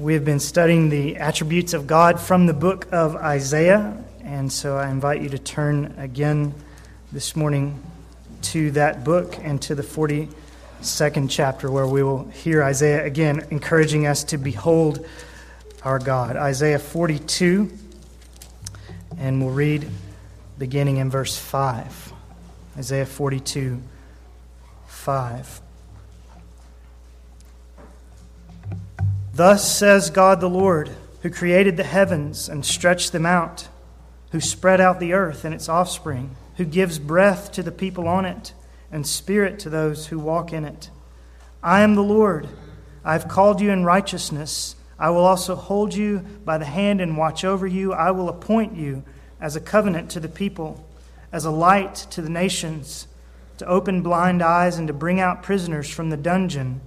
We have been studying the attributes of God from the book of Isaiah, and so I invite you to turn again this morning to that book and to the 42nd chapter where we will hear Isaiah again encouraging us to behold our God. Isaiah 42, and we'll read beginning in verse 5. Isaiah 42, 5. Thus says God the Lord, who created the heavens and stretched them out, who spread out the earth and its offspring, who gives breath to the people on it and spirit to those who walk in it. I am the Lord. I have called you in righteousness. I will also hold you by the hand and watch over you. I will appoint you as a covenant to the people, as a light to the nations, to open blind eyes and to bring out prisoners from the dungeon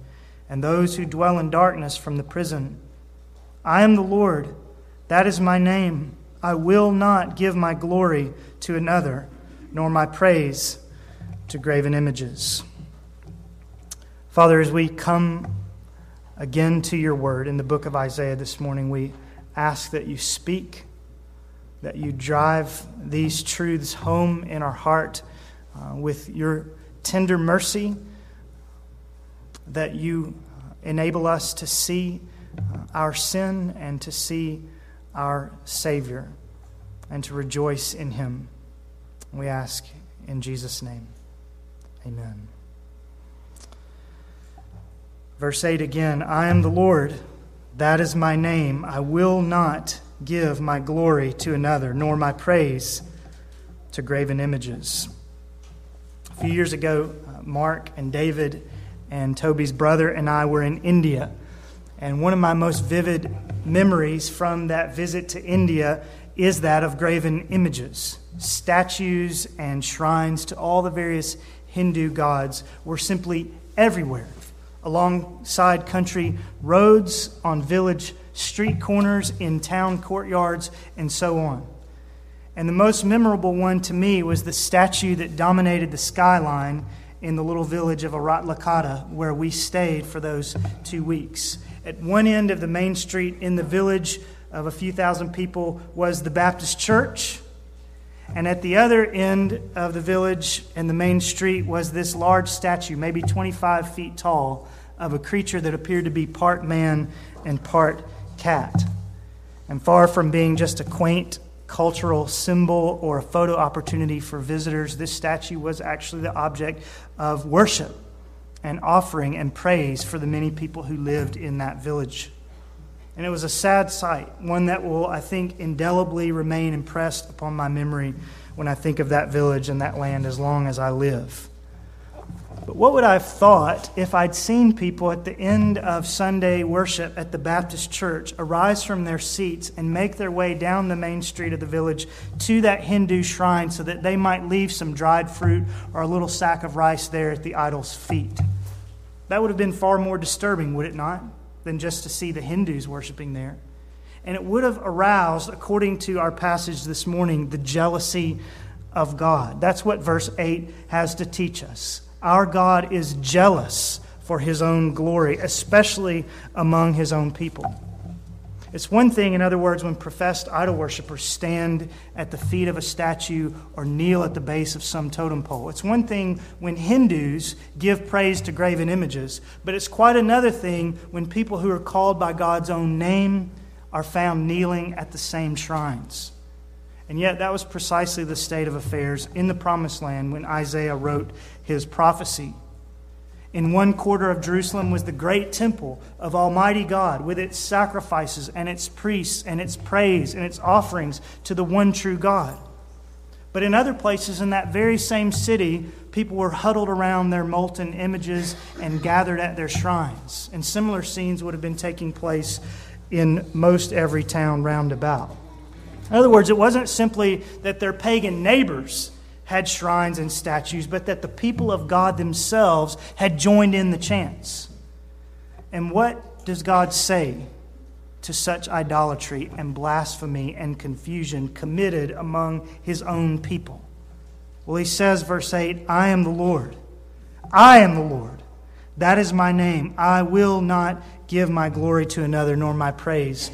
and those who dwell in darkness from the prison. I am the Lord, that is my name. I will not give my glory to another, nor my praise to graven images. Father, as we come again to your word in the book of Isaiah this morning, we ask that you speak, that you drive these truths home in our heart uh, with your tender mercy that you enable us to see uh, our sin and to see our Savior and to rejoice in Him. We ask in Jesus' name. Amen. Verse 8 again I am the Lord, that is my name. I will not give my glory to another, nor my praise to graven images. A few years ago, uh, Mark and David and Toby's brother and I were in India. And one of my most vivid memories from that visit to India is that of graven images. Statues and shrines to all the various Hindu gods were simply everywhere, alongside country roads, on village street corners, in town courtyards, and so on. And the most memorable one to me was the statue that dominated the skyline in the little village of Aratlakata, where we stayed for those two weeks. At one end of the main street in the village of a few thousand people was the Baptist church. And at the other end of the village and the main street was this large statue, maybe 25 feet tall, of a creature that appeared to be part man and part cat. And far from being just a quaint cultural symbol or a photo opportunity for visitors, this statue was actually the object of worship and offering and praise for the many people who lived in that village. And it was a sad sight, one that will, I think, indelibly remain impressed upon my memory when I think of that village and that land as long as I live. But what would I have thought if I'd seen people at the end of Sunday worship at the Baptist church arise from their seats and make their way down the main street of the village to that Hindu shrine so that they might leave some dried fruit or a little sack of rice there at the idol's feet? That would have been far more disturbing, would it not, than just to see the Hindus worshiping there? And it would have aroused, according to our passage this morning, the jealousy of God. That's what verse 8 has to teach us. Our God is jealous for his own glory, especially among his own people. It's one thing, in other words, when professed idol worshippers stand at the feet of a statue or kneel at the base of some totem pole. It's one thing when Hindus give praise to graven images, but it's quite another thing when people who are called by God's own name are found kneeling at the same shrines. And yet, that was precisely the state of affairs in the Promised Land when Isaiah wrote his prophecy. In one quarter of Jerusalem was the great temple of Almighty God with its sacrifices and its priests and its praise and its offerings to the one true God. But in other places in that very same city, people were huddled around their molten images and gathered at their shrines. And similar scenes would have been taking place in most every town round about. In other words, it wasn't simply that their pagan neighbors had shrines and statues, but that the people of God themselves had joined in the chants. And what does God say to such idolatry and blasphemy and confusion committed among his own people? Well, he says, verse 8, I am the Lord. I am the Lord. That is my name. I will not give my glory to another, nor my praise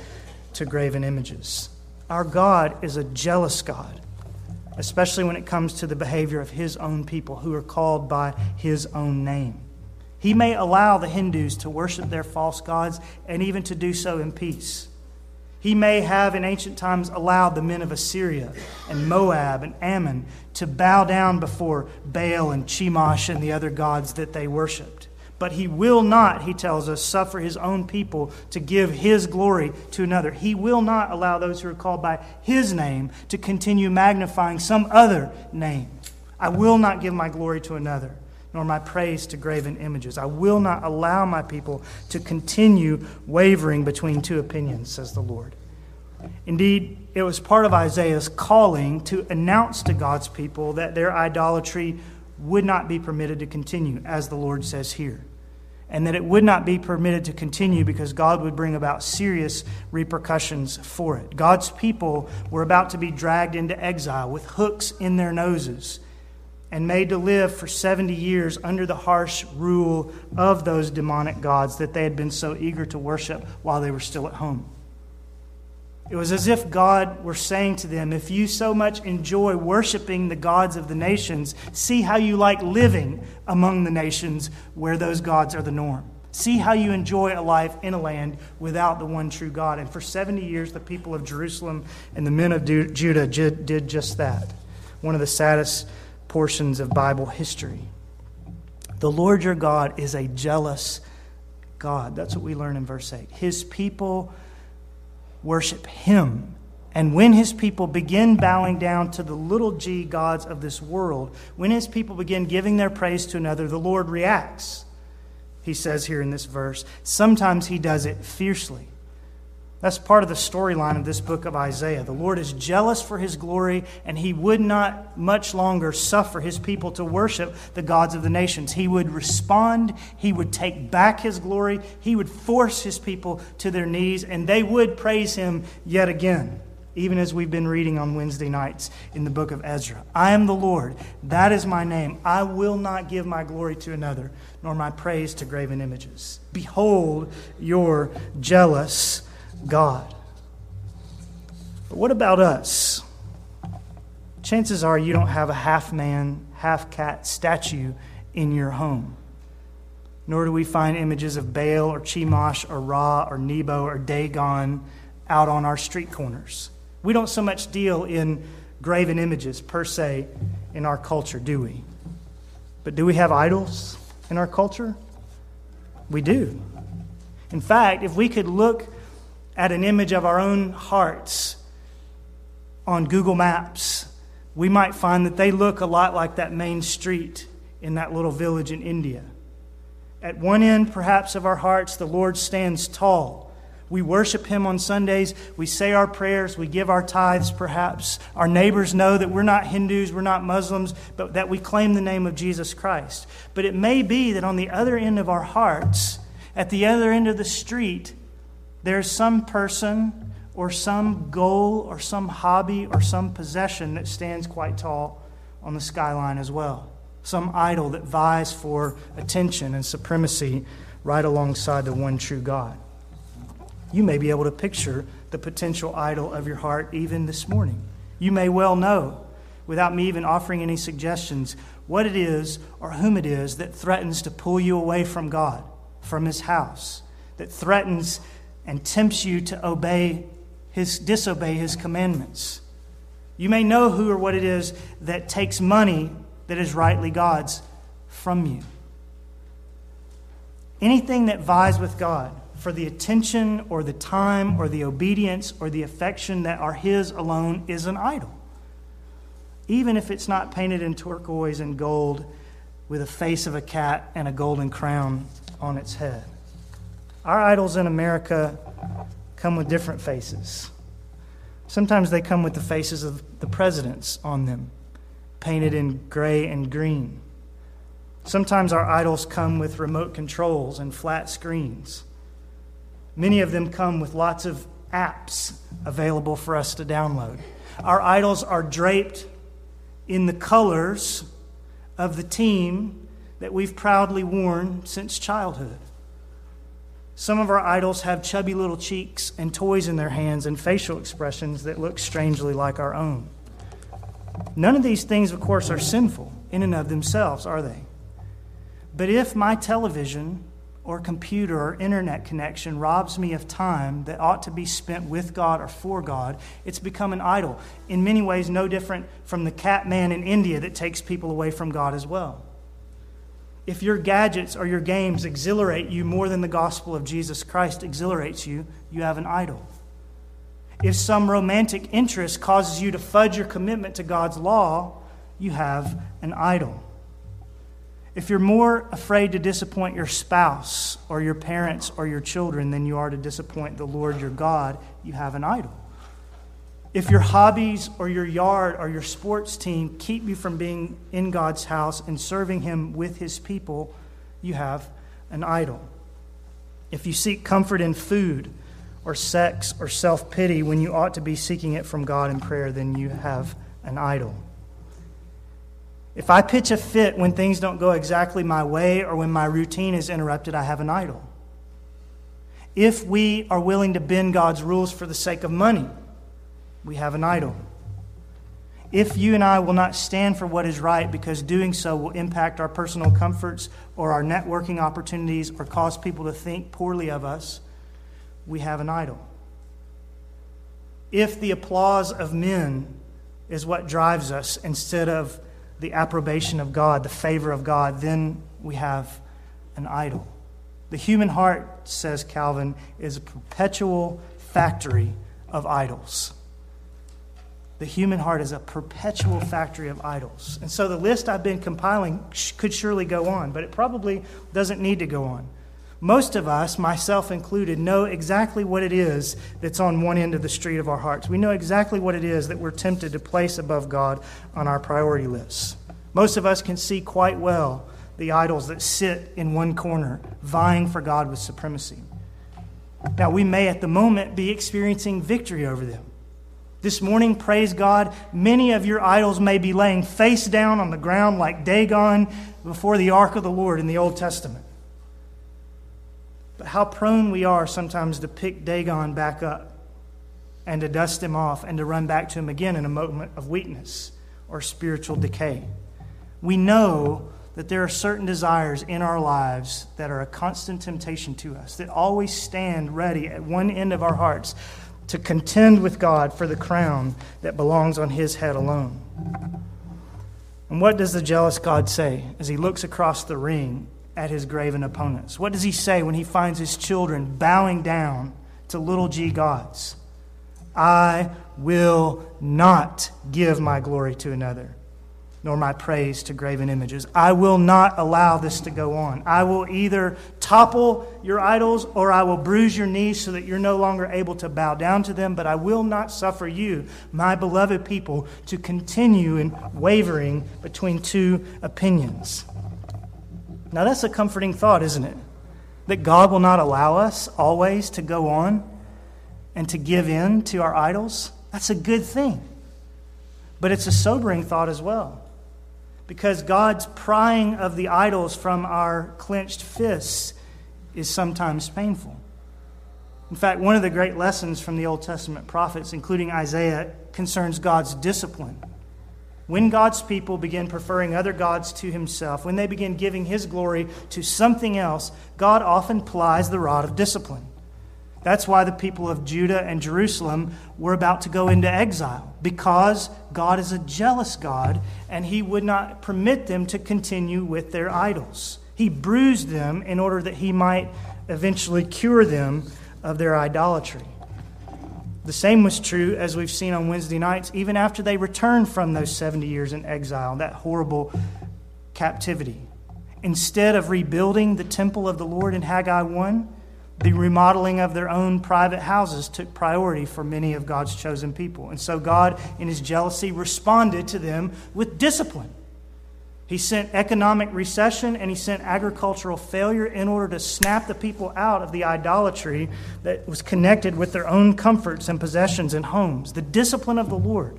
to graven images. Our God is a jealous God, especially when it comes to the behavior of His own people who are called by His own name. He may allow the Hindus to worship their false gods and even to do so in peace. He may have in ancient times allowed the men of Assyria and Moab and Ammon to bow down before Baal and Chemosh and the other gods that they worshiped. But he will not, he tells us, suffer his own people to give his glory to another. He will not allow those who are called by his name to continue magnifying some other name. I will not give my glory to another nor my praise to graven images. I will not allow my people to continue wavering between two opinions, says the Lord. Indeed, it was part of Isaiah's calling to announce to God's people that their idolatry would not be permitted to continue, as the Lord says here. And that it would not be permitted to continue because God would bring about serious repercussions for it. God's people were about to be dragged into exile with hooks in their noses and made to live for 70 years under the harsh rule of those demonic gods that they had been so eager to worship while they were still at home. It was as if God were saying to them, If you so much enjoy worshiping the gods of the nations, see how you like living among the nations where those gods are the norm. See how you enjoy a life in a land without the one true God. And for 70 years, the people of Jerusalem and the men of Judah did just that. One of the saddest portions of Bible history. The Lord your God is a jealous God. That's what we learn in verse 8. His people worship him. And when his people begin bowing down to the little g gods of this world, when his people begin giving their praise to another, the Lord reacts. He says here in this verse. Sometimes he does it fiercely. That's part of the storyline of this book of Isaiah. The Lord is jealous for his glory, and he would not much longer suffer his people to worship the gods of the nations. He would respond, he would take back his glory, he would force his people to their knees, and they would praise him yet again, even as we've been reading on Wednesday nights in the book of Ezra. I am the Lord, that is my name. I will not give my glory to another, nor my praise to graven images. Behold your jealous God. But what about us? Chances are you don't have a half man, half cat statue in your home. Nor do we find images of Baal or Chemosh or Ra or Nebo or Dagon out on our street corners. We don't so much deal in graven images per se in our culture, do we? But do we have idols in our culture? We do. In fact, if we could look at an image of our own hearts on Google Maps, we might find that they look a lot like that main street in that little village in India. At one end, perhaps, of our hearts, the Lord stands tall. We worship Him on Sundays. We say our prayers. We give our tithes, perhaps. Our neighbors know that we're not Hindus, we're not Muslims, but that we claim the name of Jesus Christ. But it may be that on the other end of our hearts, at the other end of the street, there's some person or some goal or some hobby or some possession that stands quite tall on the skyline as well. Some idol that vies for attention and supremacy right alongside the one true God. You may be able to picture the potential idol of your heart even this morning. You may well know, without me even offering any suggestions, what it is or whom it is that threatens to pull you away from God, from His house, that threatens and tempts you to obey his disobey his commandments. You may know who or what it is that takes money that is rightly God's from you. Anything that vies with God for the attention or the time or the obedience or the affection that are his alone is an idol. Even if it's not painted in turquoise and gold with a face of a cat and a golden crown on its head. Our idols in America come with different faces. Sometimes they come with the faces of the presidents on them, painted in gray and green. Sometimes our idols come with remote controls and flat screens. Many of them come with lots of apps available for us to download. Our idols are draped in the colors of the team that we've proudly worn since childhood. Some of our idols have chubby little cheeks and toys in their hands and facial expressions that look strangely like our own. None of these things, of course, are sinful in and of themselves, are they? But if my television or computer or internet connection robs me of time that ought to be spent with God or for God, it's become an idol. In many ways, no different from the cat man in India that takes people away from God as well. If your gadgets or your games exhilarate you more than the gospel of Jesus Christ exhilarates you, you have an idol. If some romantic interest causes you to fudge your commitment to God's law, you have an idol. If you're more afraid to disappoint your spouse or your parents or your children than you are to disappoint the Lord your God, you have an idol. If your hobbies or your yard or your sports team keep you from being in God's house and serving Him with His people, you have an idol. If you seek comfort in food or sex or self pity when you ought to be seeking it from God in prayer, then you have an idol. If I pitch a fit when things don't go exactly my way or when my routine is interrupted, I have an idol. If we are willing to bend God's rules for the sake of money, we have an idol. If you and I will not stand for what is right because doing so will impact our personal comforts or our networking opportunities or cause people to think poorly of us, we have an idol. If the applause of men is what drives us instead of the approbation of God, the favor of God, then we have an idol. The human heart, says Calvin, is a perpetual factory of idols. The human heart is a perpetual factory of idols. And so the list I've been compiling could surely go on, but it probably doesn't need to go on. Most of us, myself included, know exactly what it is that's on one end of the street of our hearts. We know exactly what it is that we're tempted to place above God on our priority lists. Most of us can see quite well the idols that sit in one corner, vying for God with supremacy. Now, we may at the moment be experiencing victory over them. This morning, praise God, many of your idols may be laying face down on the ground like Dagon before the ark of the Lord in the Old Testament. But how prone we are sometimes to pick Dagon back up and to dust him off and to run back to him again in a moment of weakness or spiritual decay. We know that there are certain desires in our lives that are a constant temptation to us, that always stand ready at one end of our hearts to contend with God for the crown that belongs on his head alone. And what does the jealous God say as he looks across the ring at his graven opponents? What does he say when he finds his children bowing down to little g gods? I will not give my glory to another, nor my praise to graven images. I will not allow this to go on. I will either topple your idols or I will bruise your knees so that you're no longer able to bow down to them, but I will not suffer you, my beloved people, to continue in wavering between two opinions. Now, that's a comforting thought, isn't it? That God will not allow us always to go on and to give in to our idols. That's a good thing. But it's a sobering thought as well. Because God's prying of the idols from our clenched fists is sometimes painful. In fact, one of the great lessons from the Old Testament prophets, including Isaiah, concerns God's discipline when God's people begin preferring other gods to himself, when they begin giving his glory to something else, God often plies the rod of discipline. That's why the people of Judah and Jerusalem were about to go into exile, because God is a jealous God and he would not permit them to continue with their idols. He bruised them in order that he might eventually cure them of their idolatry. The same was true, as we've seen on Wednesday nights, even after they returned from those 70 years in exile, that horrible captivity. Instead of rebuilding the temple of the Lord in Haggai 1, the remodeling of their own private houses took priority for many of God's chosen people. And so God, in his jealousy, responded to them with discipline. He sent economic recession and he sent agricultural failure in order to snap the people out of the idolatry that was connected with their own comforts and possessions and homes. The discipline of the Lord.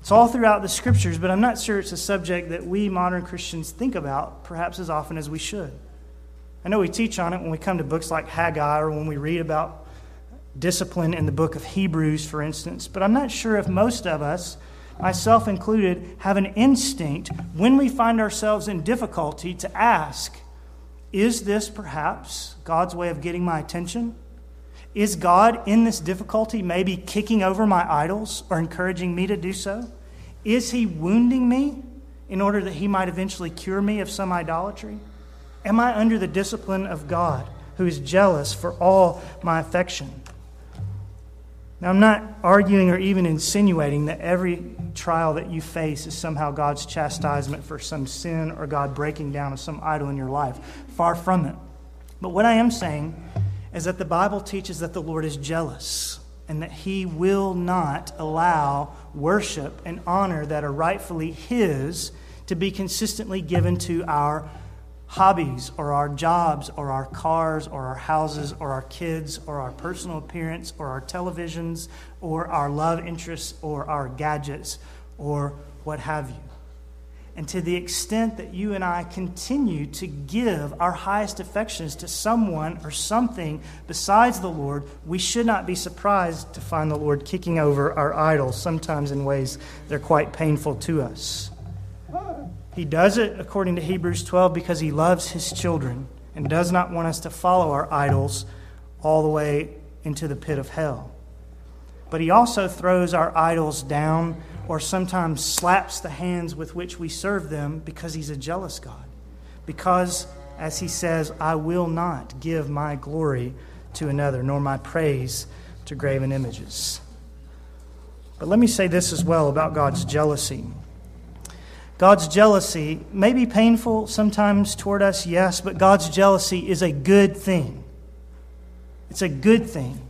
It's all throughout the scriptures, but I'm not sure it's a subject that we modern Christians think about perhaps as often as we should. I know we teach on it when we come to books like Haggai or when we read about discipline in the book of Hebrews, for instance, but I'm not sure if most of us, myself included, have an instinct when we find ourselves in difficulty to ask, is this perhaps God's way of getting my attention? Is God in this difficulty maybe kicking over my idols or encouraging me to do so? Is He wounding me in order that He might eventually cure me of some idolatry? Am I under the discipline of God who is jealous for all my affection? Now, I'm not arguing or even insinuating that every trial that you face is somehow God's chastisement for some sin or God breaking down of some idol in your life. Far from it. But what I am saying is that the Bible teaches that the Lord is jealous and that he will not allow worship and honor that are rightfully his to be consistently given to our hobbies or our jobs or our cars or our houses or our kids or our personal appearance or our televisions or our love interests or our gadgets or what have you. And to the extent that you and I continue to give our highest affections to someone or something besides the Lord, we should not be surprised to find the Lord kicking over our idols, sometimes in ways that are quite painful to us. He does it, according to Hebrews 12, because he loves his children and does not want us to follow our idols all the way into the pit of hell. But he also throws our idols down or sometimes slaps the hands with which we serve them because he's a jealous God. Because, as he says, I will not give my glory to another, nor my praise to graven images. But let me say this as well about God's jealousy. God's jealousy may be painful sometimes toward us, yes, but God's jealousy is a good thing. It's a good thing.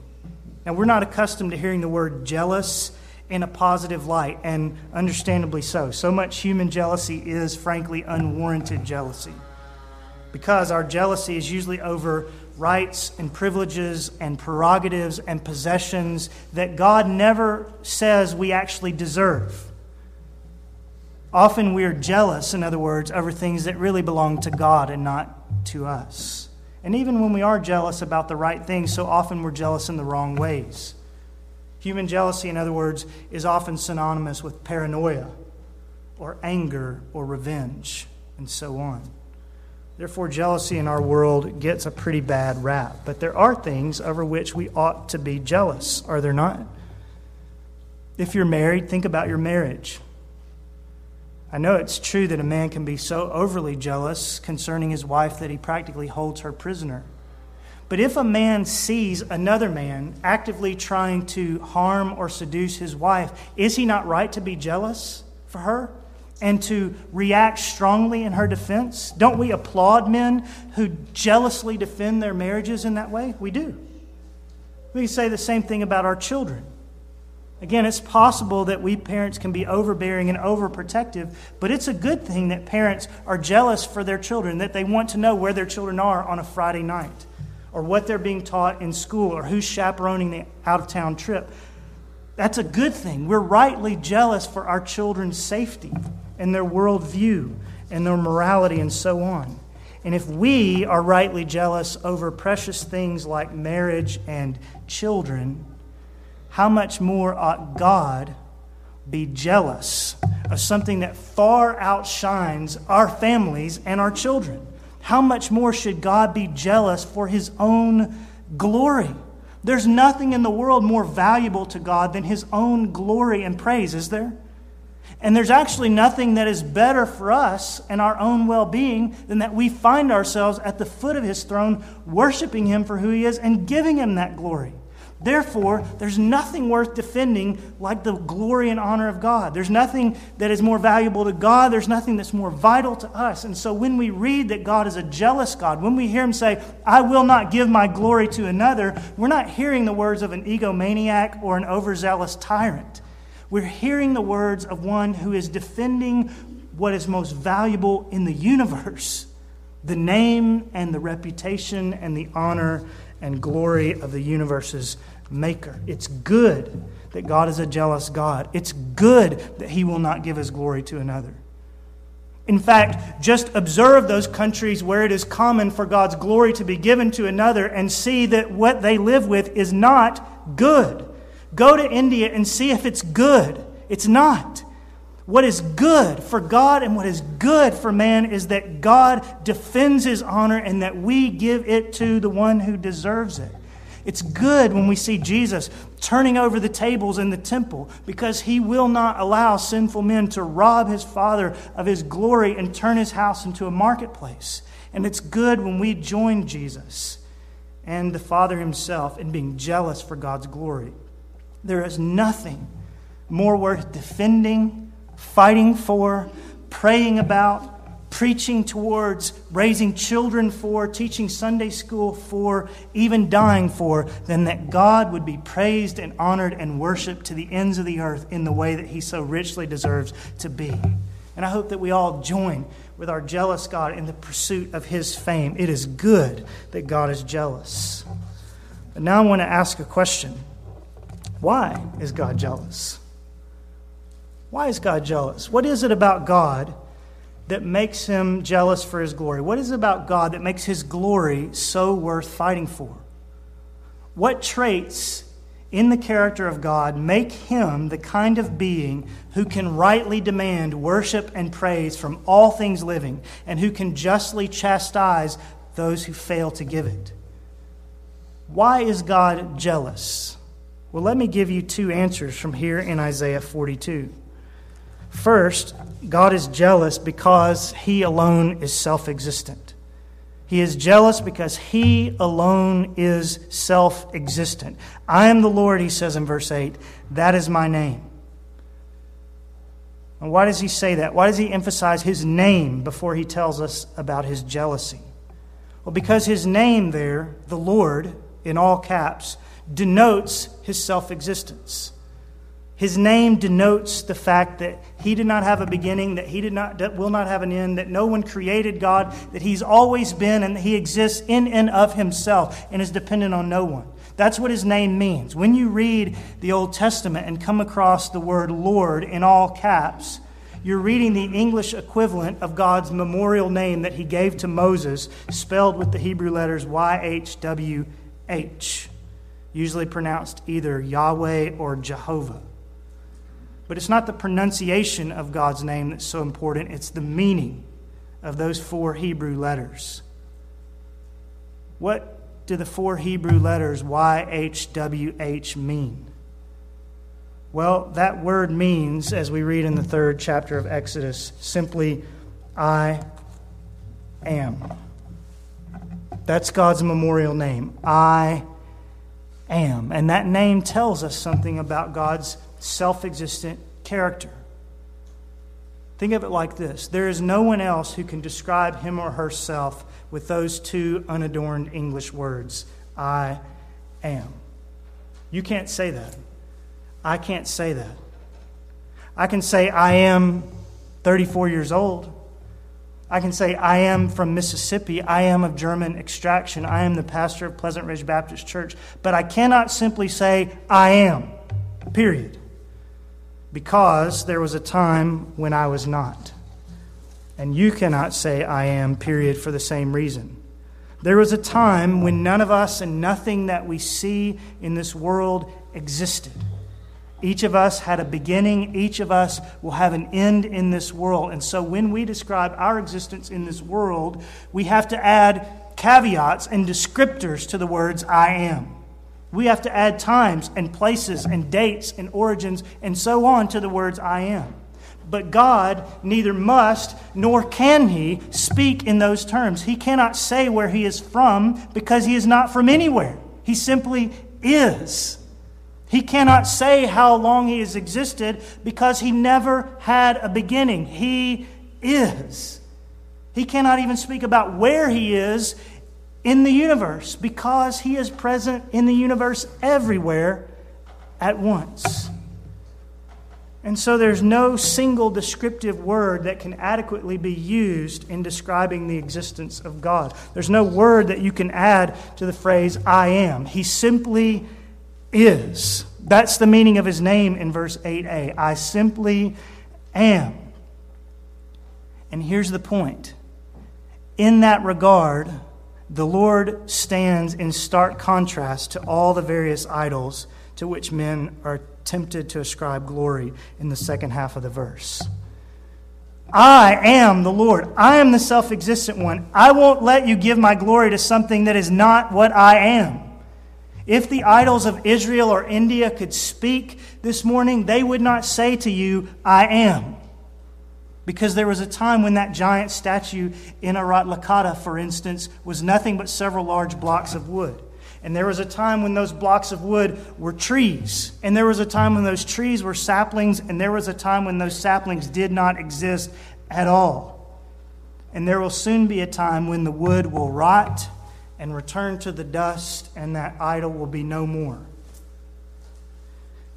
Now, we're not accustomed to hearing the word jealous in a positive light, and understandably so. So much human jealousy is, frankly, unwarranted jealousy. Because our jealousy is usually over rights and privileges and prerogatives and possessions that God never says we actually deserve. Often we are jealous, in other words, over things that really belong to God and not to us. And even when we are jealous about the right things, so often we're jealous in the wrong ways. Human jealousy, in other words, is often synonymous with paranoia or anger or revenge and so on. Therefore, jealousy in our world gets a pretty bad rap. But there are things over which we ought to be jealous, are there not? If you're married, think about your marriage. I know it's true that a man can be so overly jealous concerning his wife that he practically holds her prisoner. But if a man sees another man actively trying to harm or seduce his wife, is he not right to be jealous for her and to react strongly in her defense? Don't we applaud men who jealously defend their marriages in that way? We do. We can say the same thing about our children. Again, it's possible that we parents can be overbearing and overprotective, but it's a good thing that parents are jealous for their children, that they want to know where their children are on a Friday night or what they're being taught in school or who's chaperoning the out of town trip. That's a good thing. We're rightly jealous for our children's safety and their worldview and their morality and so on. And if we are rightly jealous over precious things like marriage and children, how much more ought God be jealous of something that far outshines our families and our children? how much more should God be jealous for his own glory? There's nothing in the world more valuable to God than his own glory and praise, is there? And there's actually nothing that is better for us and our own well being than that we find ourselves at the foot of his throne, worshiping him for who he is and giving him that glory. Therefore, there's nothing worth defending like the glory and honor of God. There's nothing that is more valuable to God. There's nothing that's more vital to us. And so when we read that God is a jealous God, when we hear him say, I will not give my glory to another, we're not hearing the words of an egomaniac or an overzealous tyrant. We're hearing the words of one who is defending what is most valuable in the universe the name and the reputation and the honor and glory of the universe's maker. It's good that God is a jealous God. It's good that he will not give his glory to another. In fact, just observe those countries where it is common for God's glory to be given to another and see that what they live with is not good. Go to India and see if it's good. It's not. What is good for God and what is good for man is that God defends his honor and that we give it to the one who deserves it. It's good when we see Jesus turning over the tables in the temple because he will not allow sinful men to rob his Father of his glory and turn his house into a marketplace. And it's good when we join Jesus and the Father himself in being jealous for God's glory. There is nothing more worth defending, fighting for, praying about, preaching towards, raising children for, teaching Sunday school for, even dying for, than that God would be praised and honored and worshiped to the ends of the earth in the way that He so richly deserves to be. And I hope that we all join with our jealous God in the pursuit of His fame. It is good that God is jealous. But now I want to ask a question Why is God jealous? Why is God jealous? What is it about God? That makes him jealous for his glory? What is it about God that makes his glory so worth fighting for? What traits in the character of God make him the kind of being who can rightly demand worship and praise from all things living and who can justly chastise those who fail to give it? Why is God jealous? Well, let me give you two answers from here in Isaiah 42. First, God is jealous because he alone is self existent. He is jealous because he alone is self existent. I am the Lord, he says in verse 8. That is my name. And why does he say that? Why does he emphasize his name before he tells us about his jealousy? Well, because his name there, the Lord, in all caps, denotes his self existence. His name denotes the fact that he did not have a beginning, that he did not, that will not have an end, that no one created God, that he's always been, and that he exists in and of himself and is dependent on no one. That's what his name means. When you read the Old Testament and come across the word Lord in all caps, you're reading the English equivalent of God's memorial name that he gave to Moses, spelled with the Hebrew letters YHWH, usually pronounced either Yahweh or Jehovah. But it's not the pronunciation of God's name that's so important, it's the meaning of those four Hebrew letters. What do the four Hebrew letters YHWH mean? Well, that word means, as we read in the third chapter of Exodus, simply, I am. That's God's memorial name. I am. And that name tells us something about God's self existent character. Think of it like this there is no one else who can describe him or herself with those two unadorned English words I am. You can't say that. I can't say that. I can say I am 34 years old. I can say I am from Mississippi. I am of German extraction. I am the pastor of Pleasant Ridge Baptist Church. But I cannot simply say I am, period because there was a time when I was not. And you cannot say I am, period, for the same reason. There was a time when none of us and nothing that we see in this world existed. Each of us had a beginning, each of us will have an end in this world. And so when we describe our existence in this world, we have to add caveats and descriptors to the words I am. We have to add times and places and dates and origins and so on to the words I am. But God neither must nor can He speak in those terms. He cannot say where He is from because He is not from anywhere. He simply is. He cannot say how long He has existed because He never had a beginning. He is. He cannot even speak about where He is in the universe because he is present in the universe everywhere at once. And so there's no single descriptive word that can adequately be used in describing the existence of God. There's no word that you can add to the phrase I am. He simply is. That's the meaning of his name in verse 8a. I simply am. And here's the point in that regard, the Lord stands in stark contrast to all the various idols to which men are tempted to ascribe glory in the second half of the verse. I am the Lord. I am the self existent one. I won't let you give my glory to something that is not what I am. If the idols of Israel or India could speak this morning, they would not say to you, I am. Because there was a time when that giant statue in Arat Lakata, for instance, was nothing but several large blocks of wood. And there was a time when those blocks of wood were trees. And there was a time when those trees were saplings. And there was a time when those saplings did not exist at all. And there will soon be a time when the wood will rot and return to the dust, and that idol will be no more.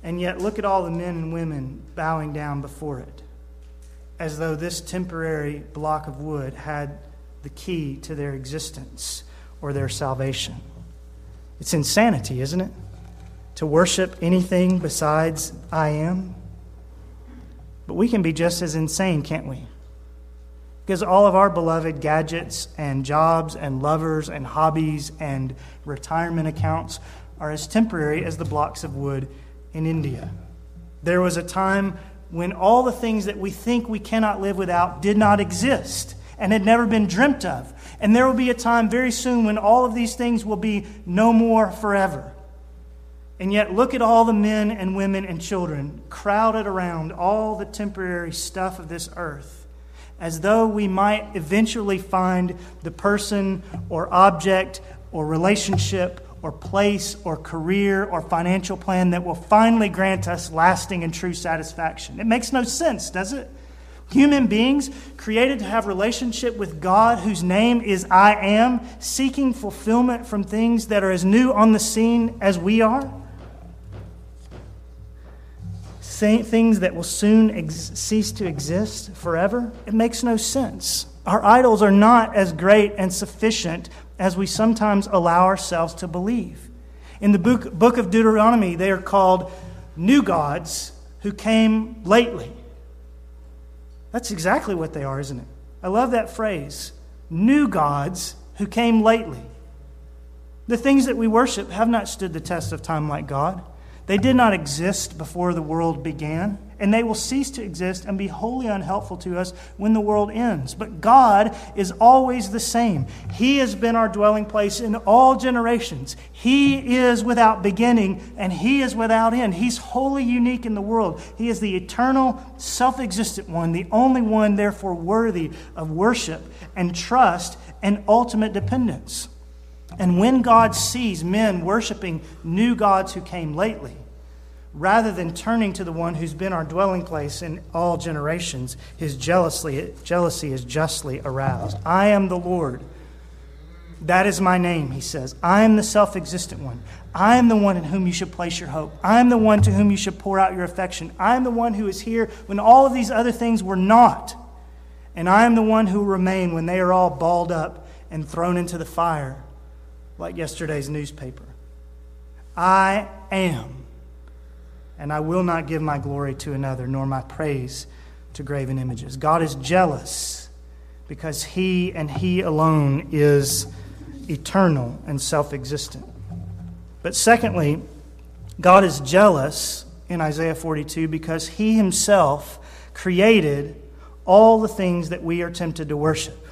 And yet, look at all the men and women bowing down before it as though this temporary block of wood had the key to their existence or their salvation. It's insanity, isn't it? To worship anything besides I am. But we can be just as insane, can't we? Because all of our beloved gadgets and jobs and lovers and hobbies and retirement accounts are as temporary as the blocks of wood in India. There was a time when all the things that we think we cannot live without did not exist and had never been dreamt of. And there will be a time very soon when all of these things will be no more forever. And yet, look at all the men and women and children crowded around all the temporary stuff of this earth, as though we might eventually find the person or object or relationship or place or career or financial plan that will finally grant us lasting and true satisfaction. It makes no sense, does it? Human beings created to have relationship with God whose name is I am, seeking fulfillment from things that are as new on the scene as we are. Things that will soon ex- cease to exist forever. It makes no sense. Our idols are not as great and sufficient as we sometimes allow ourselves to believe. In the book, book of Deuteronomy, they are called new gods who came lately. That's exactly what they are, isn't it? I love that phrase new gods who came lately. The things that we worship have not stood the test of time like God. They did not exist before the world began and they will cease to exist and be wholly unhelpful to us when the world ends. But God is always the same. He has been our dwelling place in all generations. He is without beginning and He is without end. He's wholly unique in the world. He is the eternal, self existent one, the only one, therefore, worthy of worship and trust and ultimate dependence. And when God sees men worshiping new gods who came lately, rather than turning to the one who's been our dwelling place in all generations, his jealousy, jealousy is justly aroused. I am the Lord. That is my name, he says. I am the self existent one. I am the one in whom you should place your hope. I am the one to whom you should pour out your affection. I am the one who is here when all of these other things were not. And I am the one who will remain when they are all balled up and thrown into the fire, like yesterday's newspaper. I am and I will not give my glory to another, nor my praise to graven images. God is jealous because He and He alone is eternal and self existent. But secondly, God is jealous in Isaiah 42 because He Himself created all the things that we are tempted to worship.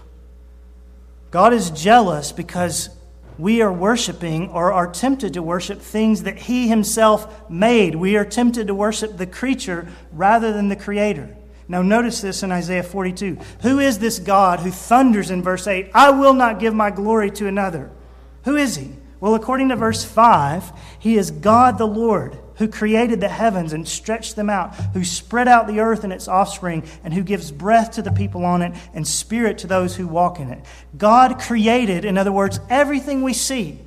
God is jealous because we are worshiping or are tempted to worship things that He Himself made. We are tempted to worship the creature rather than the Creator. Now, notice this in Isaiah 42. Who is this God who thunders in verse 8, I will not give my glory to another? Who is He? Well, according to verse 5, He is God the Lord who created the heavens and stretched them out, who spread out the earth and its offspring, and who gives breath to the people on it and spirit to those who walk in it. God created, in other words, everything we see,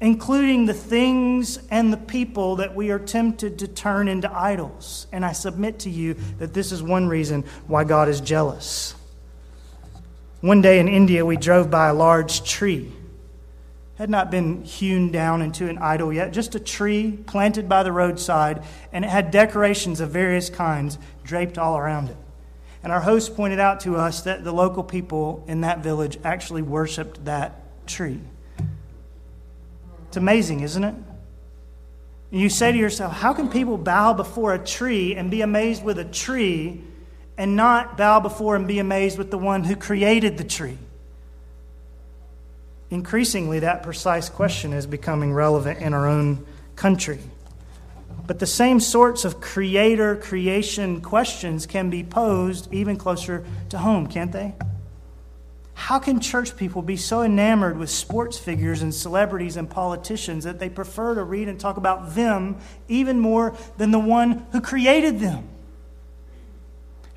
including the things and the people that we are tempted to turn into idols. And I submit to you that this is one reason why God is jealous. One day in India, we drove by a large tree had not been hewn down into an idol yet, just a tree planted by the roadside, and it had decorations of various kinds draped all around it. And our host pointed out to us that the local people in that village actually worshiped that tree. It's amazing, isn't it? And you say to yourself, how can people bow before a tree and be amazed with a tree and not bow before and be amazed with the one who created the tree? Increasingly, that precise question is becoming relevant in our own country. But the same sorts of creator creation questions can be posed even closer to home, can't they? How can church people be so enamored with sports figures and celebrities and politicians that they prefer to read and talk about them even more than the one who created them?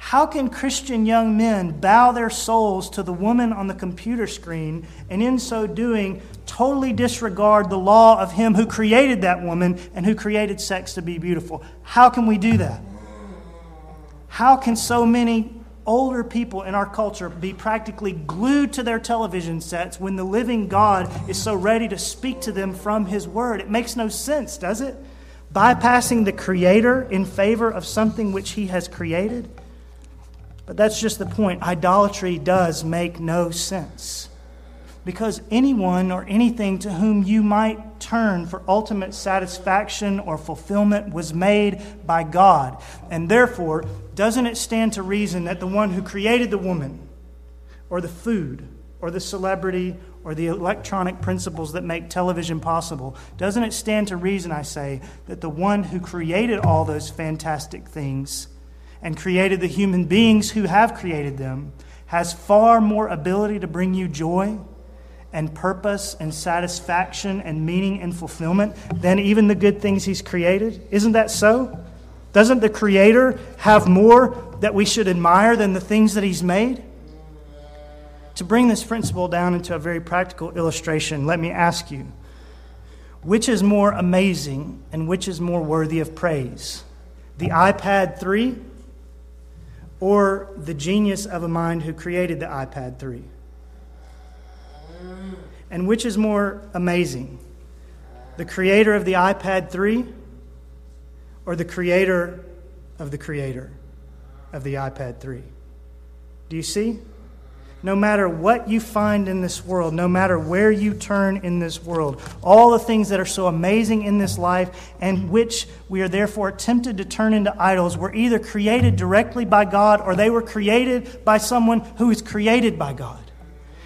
How can Christian young men bow their souls to the woman on the computer screen and in so doing totally disregard the law of him who created that woman and who created sex to be beautiful? How can we do that? How can so many older people in our culture be practically glued to their television sets when the living God is so ready to speak to them from His Word. It makes no sense, does it? Bypassing the Creator in favor of something which He has created. But that's just the point. Idolatry does make no sense. Because anyone or anything to whom you might turn for ultimate satisfaction or fulfillment was made by God. And therefore, doesn't it stand to reason that the one who created the woman, or the food, or the celebrity, or the electronic principles that make television possible, doesn't it stand to reason, I say, that the one who created all those fantastic things and created the human beings who have created them has far more ability to bring you joy? and purpose and satisfaction and meaning and fulfillment than even the good things He's created? Isn't that so? Doesn't the Creator have more that we should admire than the things that He's made? To bring this principle down into a very practical illustration, let me ask you which is more amazing and which is more worthy of praise? The iPad 3 or the genius of a mind who created the iPad 3? And which is more amazing? The creator of the iPad 3 or the creator of the creator of the iPad 3? Do you see? No matter what you find in this world, no matter where you turn in this world, all the things that are so amazing in this life and which we are therefore tempted to turn into idols were either created directly by God or they were created by someone who is created by God.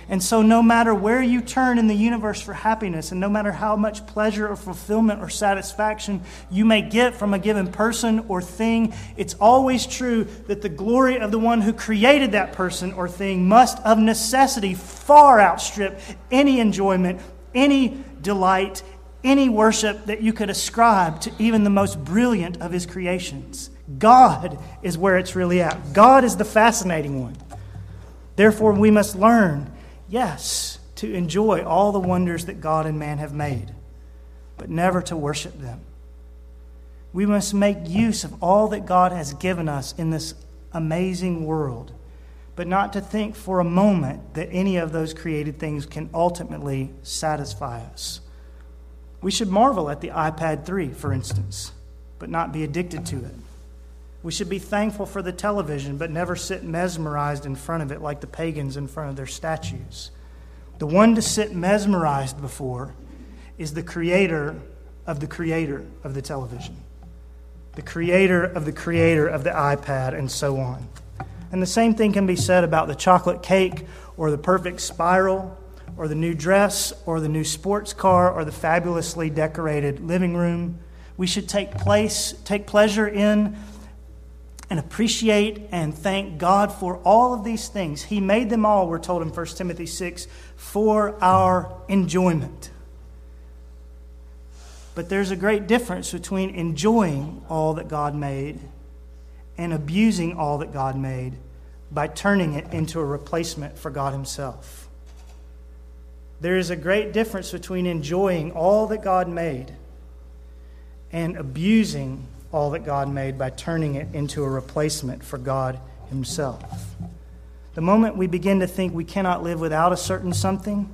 And so, no matter where you turn in the universe for happiness, and no matter how much pleasure or fulfillment or satisfaction you may get from a given person or thing, it's always true that the glory of the one who created that person or thing must, of necessity, far outstrip any enjoyment, any delight, any worship that you could ascribe to even the most brilliant of his creations. God is where it's really at. God is the fascinating one. Therefore, we must learn Yes, to enjoy all the wonders that God and man have made, but never to worship them. We must make use of all that God has given us in this amazing world, but not to think for a moment that any of those created things can ultimately satisfy us. We should marvel at the iPad 3, for instance, but not be addicted to it. We should be thankful for the television, but never sit mesmerized in front of it like the pagans in front of their statues. The one to sit mesmerized before is the creator of the creator of the television, the creator of the creator of the iPad, and so on. And the same thing can be said about the chocolate cake or the perfect spiral or the new dress or the new sports car or the fabulously decorated living room. We should take place, take pleasure in and appreciate and thank God for all of these things. He made them all, we're told in 1 Timothy 6, for our enjoyment. But there's a great difference between enjoying all that God made and abusing all that God made by turning it into a replacement for God Himself. There is a great difference between enjoying all that God made and abusing all that God made by turning it into a replacement for God Himself. The moment we begin to think we cannot live without a certain something,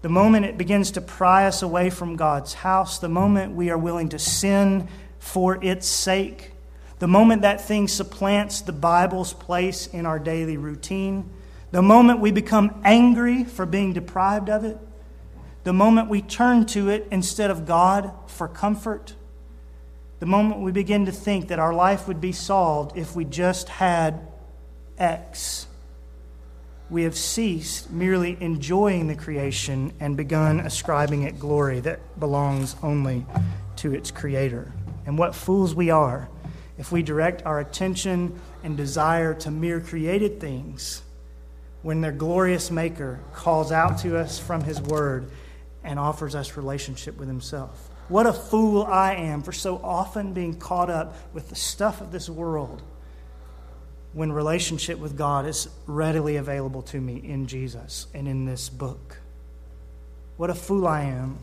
the moment it begins to pry us away from God's house, the moment we are willing to sin for its sake, the moment that thing supplants the Bible's place in our daily routine, the moment we become angry for being deprived of it, the moment we turn to it instead of God for comfort, the moment we begin to think that our life would be solved if we just had X, we have ceased merely enjoying the creation and begun ascribing it glory that belongs only to its creator. And what fools we are if we direct our attention and desire to mere created things when their glorious Maker calls out to us from His Word and offers us relationship with Himself. What a fool I am for so often being caught up with the stuff of this world when relationship with God is readily available to me in Jesus and in this book. What a fool I am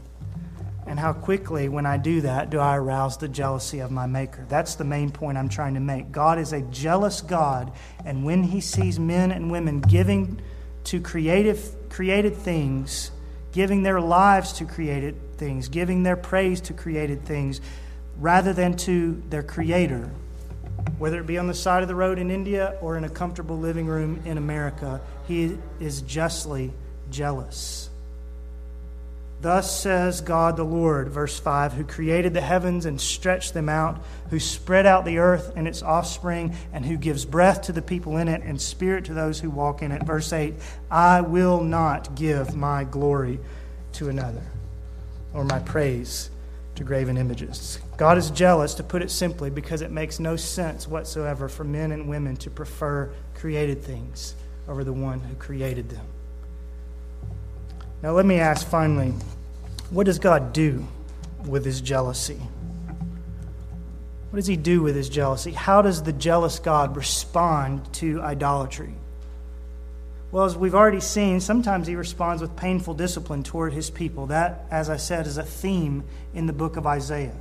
and how quickly, when I do that, do I arouse the jealousy of my Maker. That's the main point I'm trying to make. God is a jealous God, and when He sees men and women giving to creative, created things, giving their lives to created things, giving their praise to created things, rather than to their Creator, whether it be on the side of the road in India or in a comfortable living room in America, He is justly jealous. Thus says God the Lord, verse 5, who created the heavens and stretched them out, who spread out the earth and its offspring, and who gives breath to the people in it and spirit to those who walk in it. Verse 8, I will not give my glory to another, or my praise to graven images. God is jealous, to put it simply, because it makes no sense whatsoever for men and women to prefer created things over the one who created them. Now, let me ask finally what does God do with his jealousy? What does he do with his jealousy? How does the jealous God respond to idolatry? Well, as we've already seen, sometimes he responds with painful discipline toward his people. That, as I said, is a theme in the book of Isaiah.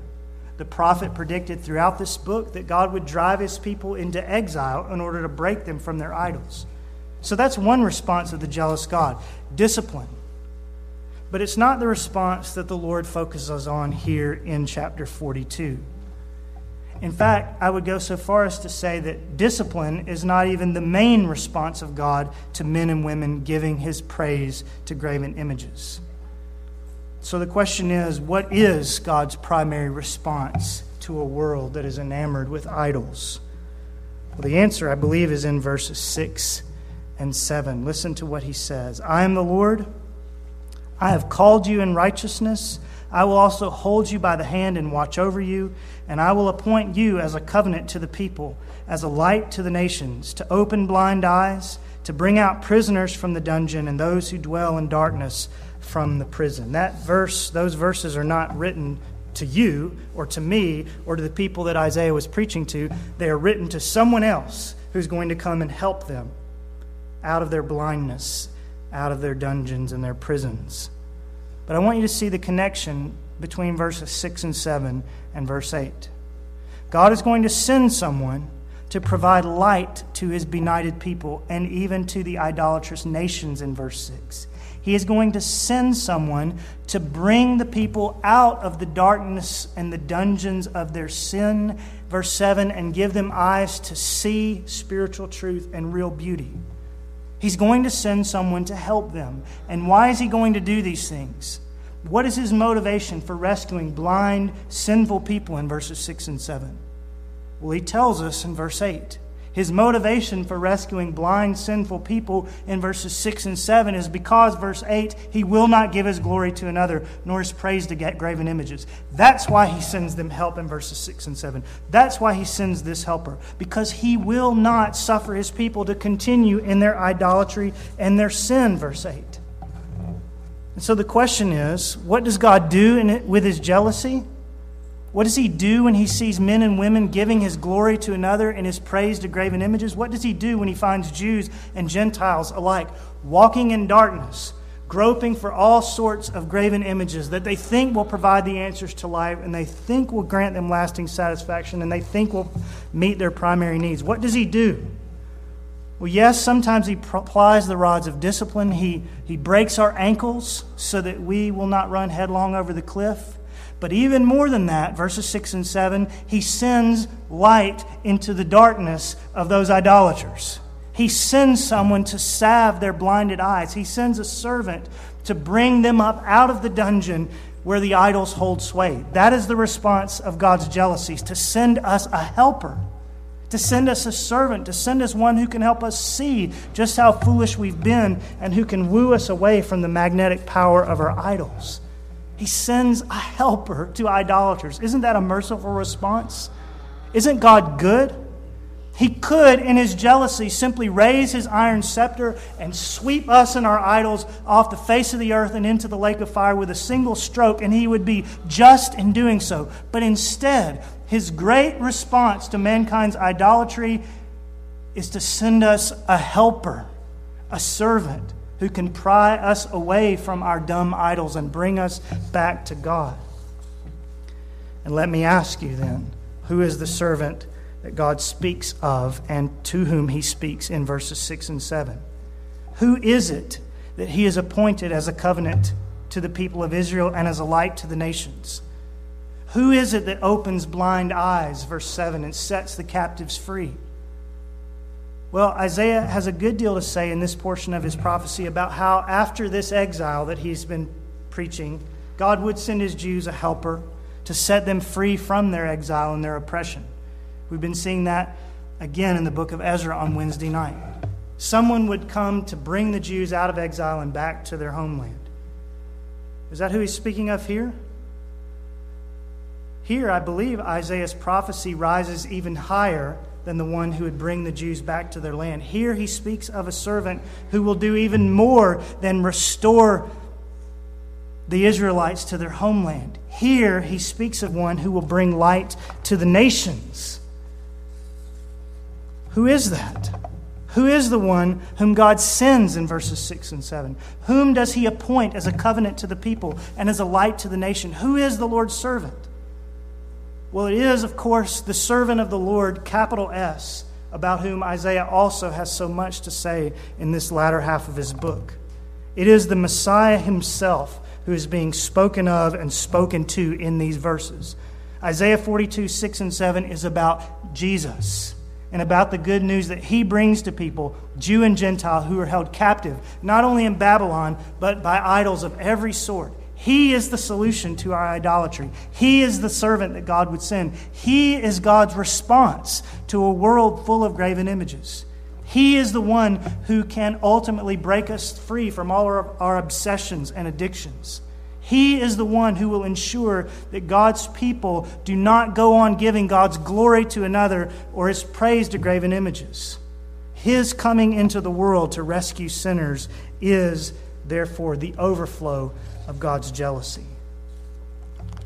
The prophet predicted throughout this book that God would drive his people into exile in order to break them from their idols. So that's one response of the jealous God discipline. But it's not the response that the Lord focuses on here in chapter 42. In fact, I would go so far as to say that discipline is not even the main response of God to men and women giving his praise to graven images. So the question is what is God's primary response to a world that is enamored with idols? Well, the answer, I believe, is in verses 6 and 7. Listen to what he says I am the Lord I have called you in righteousness. I will also hold you by the hand and watch over you, and I will appoint you as a covenant to the people, as a light to the nations, to open blind eyes, to bring out prisoners from the dungeon, and those who dwell in darkness from the prison. That verse, those verses are not written to you or to me or to the people that Isaiah was preaching to. They are written to someone else who's going to come and help them out of their blindness out of their dungeons and their prisons. But I want you to see the connection between verses 6 and 7 and verse 8. God is going to send someone to provide light to his benighted people and even to the idolatrous nations in verse 6. He is going to send someone to bring the people out of the darkness and the dungeons of their sin, verse 7, and give them eyes to see spiritual truth and real beauty. He's going to send someone to help them. And why is he going to do these things? What is his motivation for rescuing blind, sinful people in verses 6 and 7? Well, he tells us in verse 8. His motivation for rescuing blind, sinful people in verses 6 and 7 is because, verse 8, he will not give his glory to another, nor his praise to get graven images. That's why he sends them help in verses 6 and 7. That's why he sends this helper, because he will not suffer his people to continue in their idolatry and their sin, verse 8. And so the question is what does God do it with his jealousy? What does he do when he sees men and women giving his glory to another and his praise to graven images? What does he do when he finds Jews and Gentiles alike walking in darkness, groping for all sorts of graven images that they think will provide the answers to life and they think will grant them lasting satisfaction and they think will meet their primary needs? What does he do? Well, yes, sometimes he applies the rods of discipline. He, he breaks our ankles so that we will not run headlong over the cliff. But even more than that, verses 6 and 7, he sends light into the darkness of those idolaters. He sends someone to salve their blinded eyes. He sends a servant to bring them up out of the dungeon where the idols hold sway. That is the response of God's jealousies to send us a helper, to send us a servant, to send us one who can help us see just how foolish we've been and who can woo us away from the magnetic power of our idols. He sends a helper to idolaters. Isn't that a merciful response? Isn't God good? He could, in his jealousy, simply raise his iron scepter and sweep us and our idols off the face of the earth and into the lake of fire with a single stroke, and he would be just in doing so. But instead, his great response to mankind's idolatry is to send us a helper, a servant who can pry us away from our dumb idols and bring us back to God. And let me ask you then who is the servant? that God speaks of and to whom he speaks in verses 6 and 7. Who is it that he has appointed as a covenant to the people of Israel and as a light to the nations? Who is it that opens blind eyes, verse 7, and sets the captives free? Well, Isaiah has a good deal to say in this portion of his prophecy about how, after this exile that he's been preaching, God would send his Jews a helper to set them free from their exile and their oppression. We've been seeing that again in the book of Ezra on Wednesday night. Someone would come to bring the Jews out of exile and back to their homeland. Is that who he's speaking of here? Here, I believe Isaiah's prophecy rises even higher than the one who would bring the Jews back to their land. Here, he speaks of a servant who will do even more than restore the Israelites to their homeland. Here, he speaks of one who will bring light to the nations. Who is that? Who is the one whom God sends in verses 6 and 7? Whom does he appoint as a covenant to the people and as a light to the nation? Who is the Lord's servant? Well, it is, of course, the servant of the Lord, capital S, about whom Isaiah also has so much to say in this latter half of his book. It is the Messiah himself who is being spoken of and spoken to in these verses. Isaiah 42, 6 and 7 is about Jesus and about the good news that he brings to people, Jew and Gentile, who are held captive, not only in Babylon, but by idols of every sort. He is the solution to our idolatry. He is the servant that God would send. He is God's response to a world full of graven images. He is the one who can ultimately break us free from all our, our obsessions and addictions. He is the one who will ensure that God's people do not go on giving God's glory to another or his praise to graven images. His coming into the world to rescue sinners is, therefore, the overflow of God's jealousy.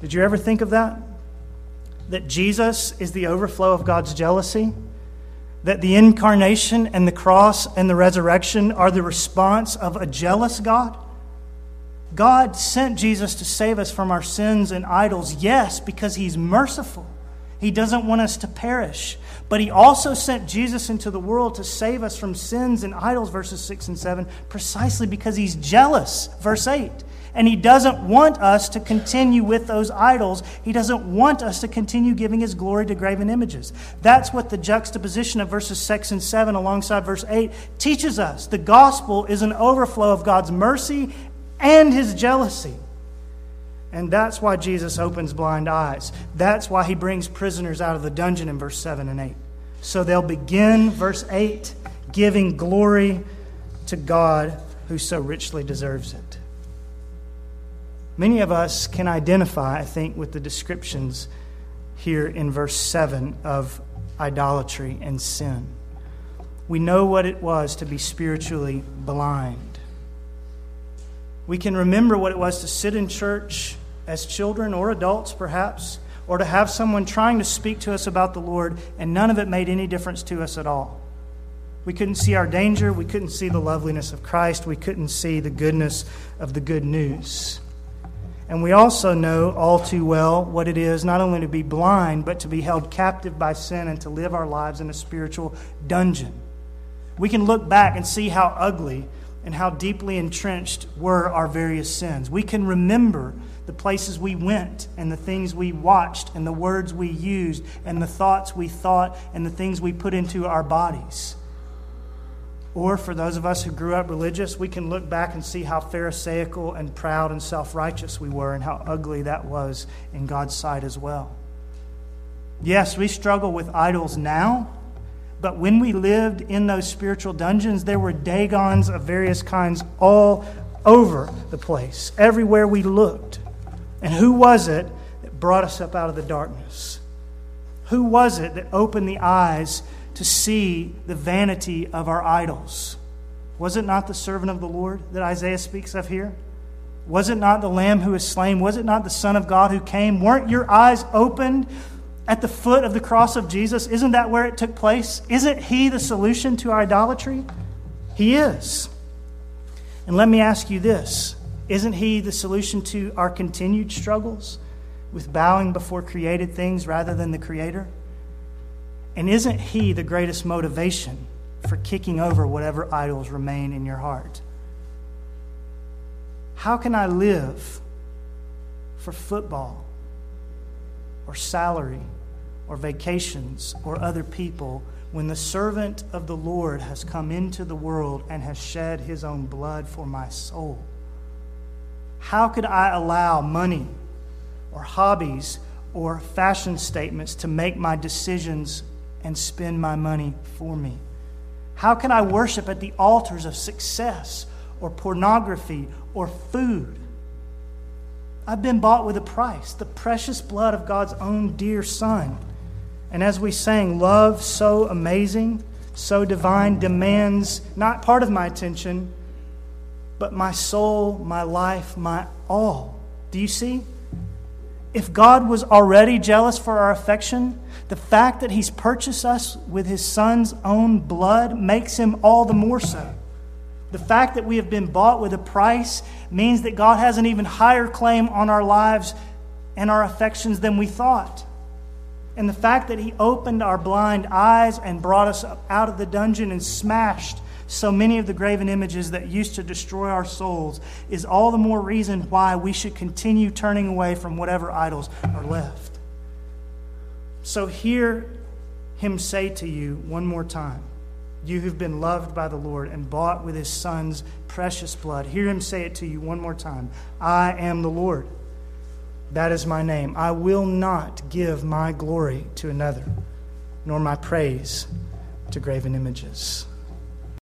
Did you ever think of that? That Jesus is the overflow of God's jealousy? That the incarnation and the cross and the resurrection are the response of a jealous God? God sent Jesus to save us from our sins and idols, yes, because He's merciful. He doesn't want us to perish. But He also sent Jesus into the world to save us from sins and idols, verses 6 and 7, precisely because He's jealous, verse 8. And He doesn't want us to continue with those idols. He doesn't want us to continue giving His glory to graven images. That's what the juxtaposition of verses 6 and 7 alongside verse 8 teaches us. The gospel is an overflow of God's mercy and his jealousy. And that's why Jesus opens blind eyes. That's why he brings prisoners out of the dungeon in verse 7 and 8. So they'll begin, verse 8, giving glory to God who so richly deserves it. Many of us can identify, I think, with the descriptions here in verse 7 of idolatry and sin. We know what it was to be spiritually blind. We can remember what it was to sit in church as children or adults, perhaps, or to have someone trying to speak to us about the Lord, and none of it made any difference to us at all. We couldn't see our danger. We couldn't see the loveliness of Christ. We couldn't see the goodness of the good news. And we also know all too well what it is not only to be blind, but to be held captive by sin and to live our lives in a spiritual dungeon. We can look back and see how ugly and how deeply entrenched were our various sins. We can remember the places we went and the things we watched and the words we used and the thoughts we thought and the things we put into our bodies. Or for those of us who grew up religious, we can look back and see how Pharisaical and proud and self righteous we were and how ugly that was in God's sight as well. Yes, we struggle with idols now, but when we lived in those spiritual dungeons, there were Dagons of various kinds all over the place, everywhere we looked. And who was it that brought us up out of the darkness? Who was it that opened the eyes to see the vanity of our idols? Was it not the servant of the Lord that Isaiah speaks of here? Was it not the Lamb who was slain? Was it not the Son of God who came? Weren't your eyes opened at the foot of the cross of Jesus? Isn't that where it took place? Isn't He the solution to our idolatry? He is. And let me ask you this Isn't He the solution to our continued struggles with bowing before created things rather than the Creator? And isn't He the greatest motivation for kicking over whatever idols remain in your heart? How can I live for football or salary or vacations or other people when the servant of the Lord has come into the world and has shed his own blood for my soul? How could I allow money or hobbies or fashion statements to make my decisions and spend my money for me? How can I worship at the altars of success or pornography or food? I've been bought with a price, the precious blood of God's own dear Son. And as we sang, love so amazing, so divine, demands not part of my attention, but my soul, my life, my all. Do you see? If God was already jealous for our affection, the fact that He's purchased us with His Son's own blood makes Him all the more so. The fact that we have been bought with a price means that God has an even higher claim on our lives and our affections than we thought. And the fact that He opened our blind eyes and brought us out of the dungeon and smashed so many of the graven images that used to destroy our souls is all the more reason why we should continue turning away from whatever idols are left. So hear Him say to you one more time you who've been loved by the Lord and bought with his son's precious blood. Hear him say it to you one more time I am the Lord. That is my name. I will not give my glory to another, nor my praise to graven images.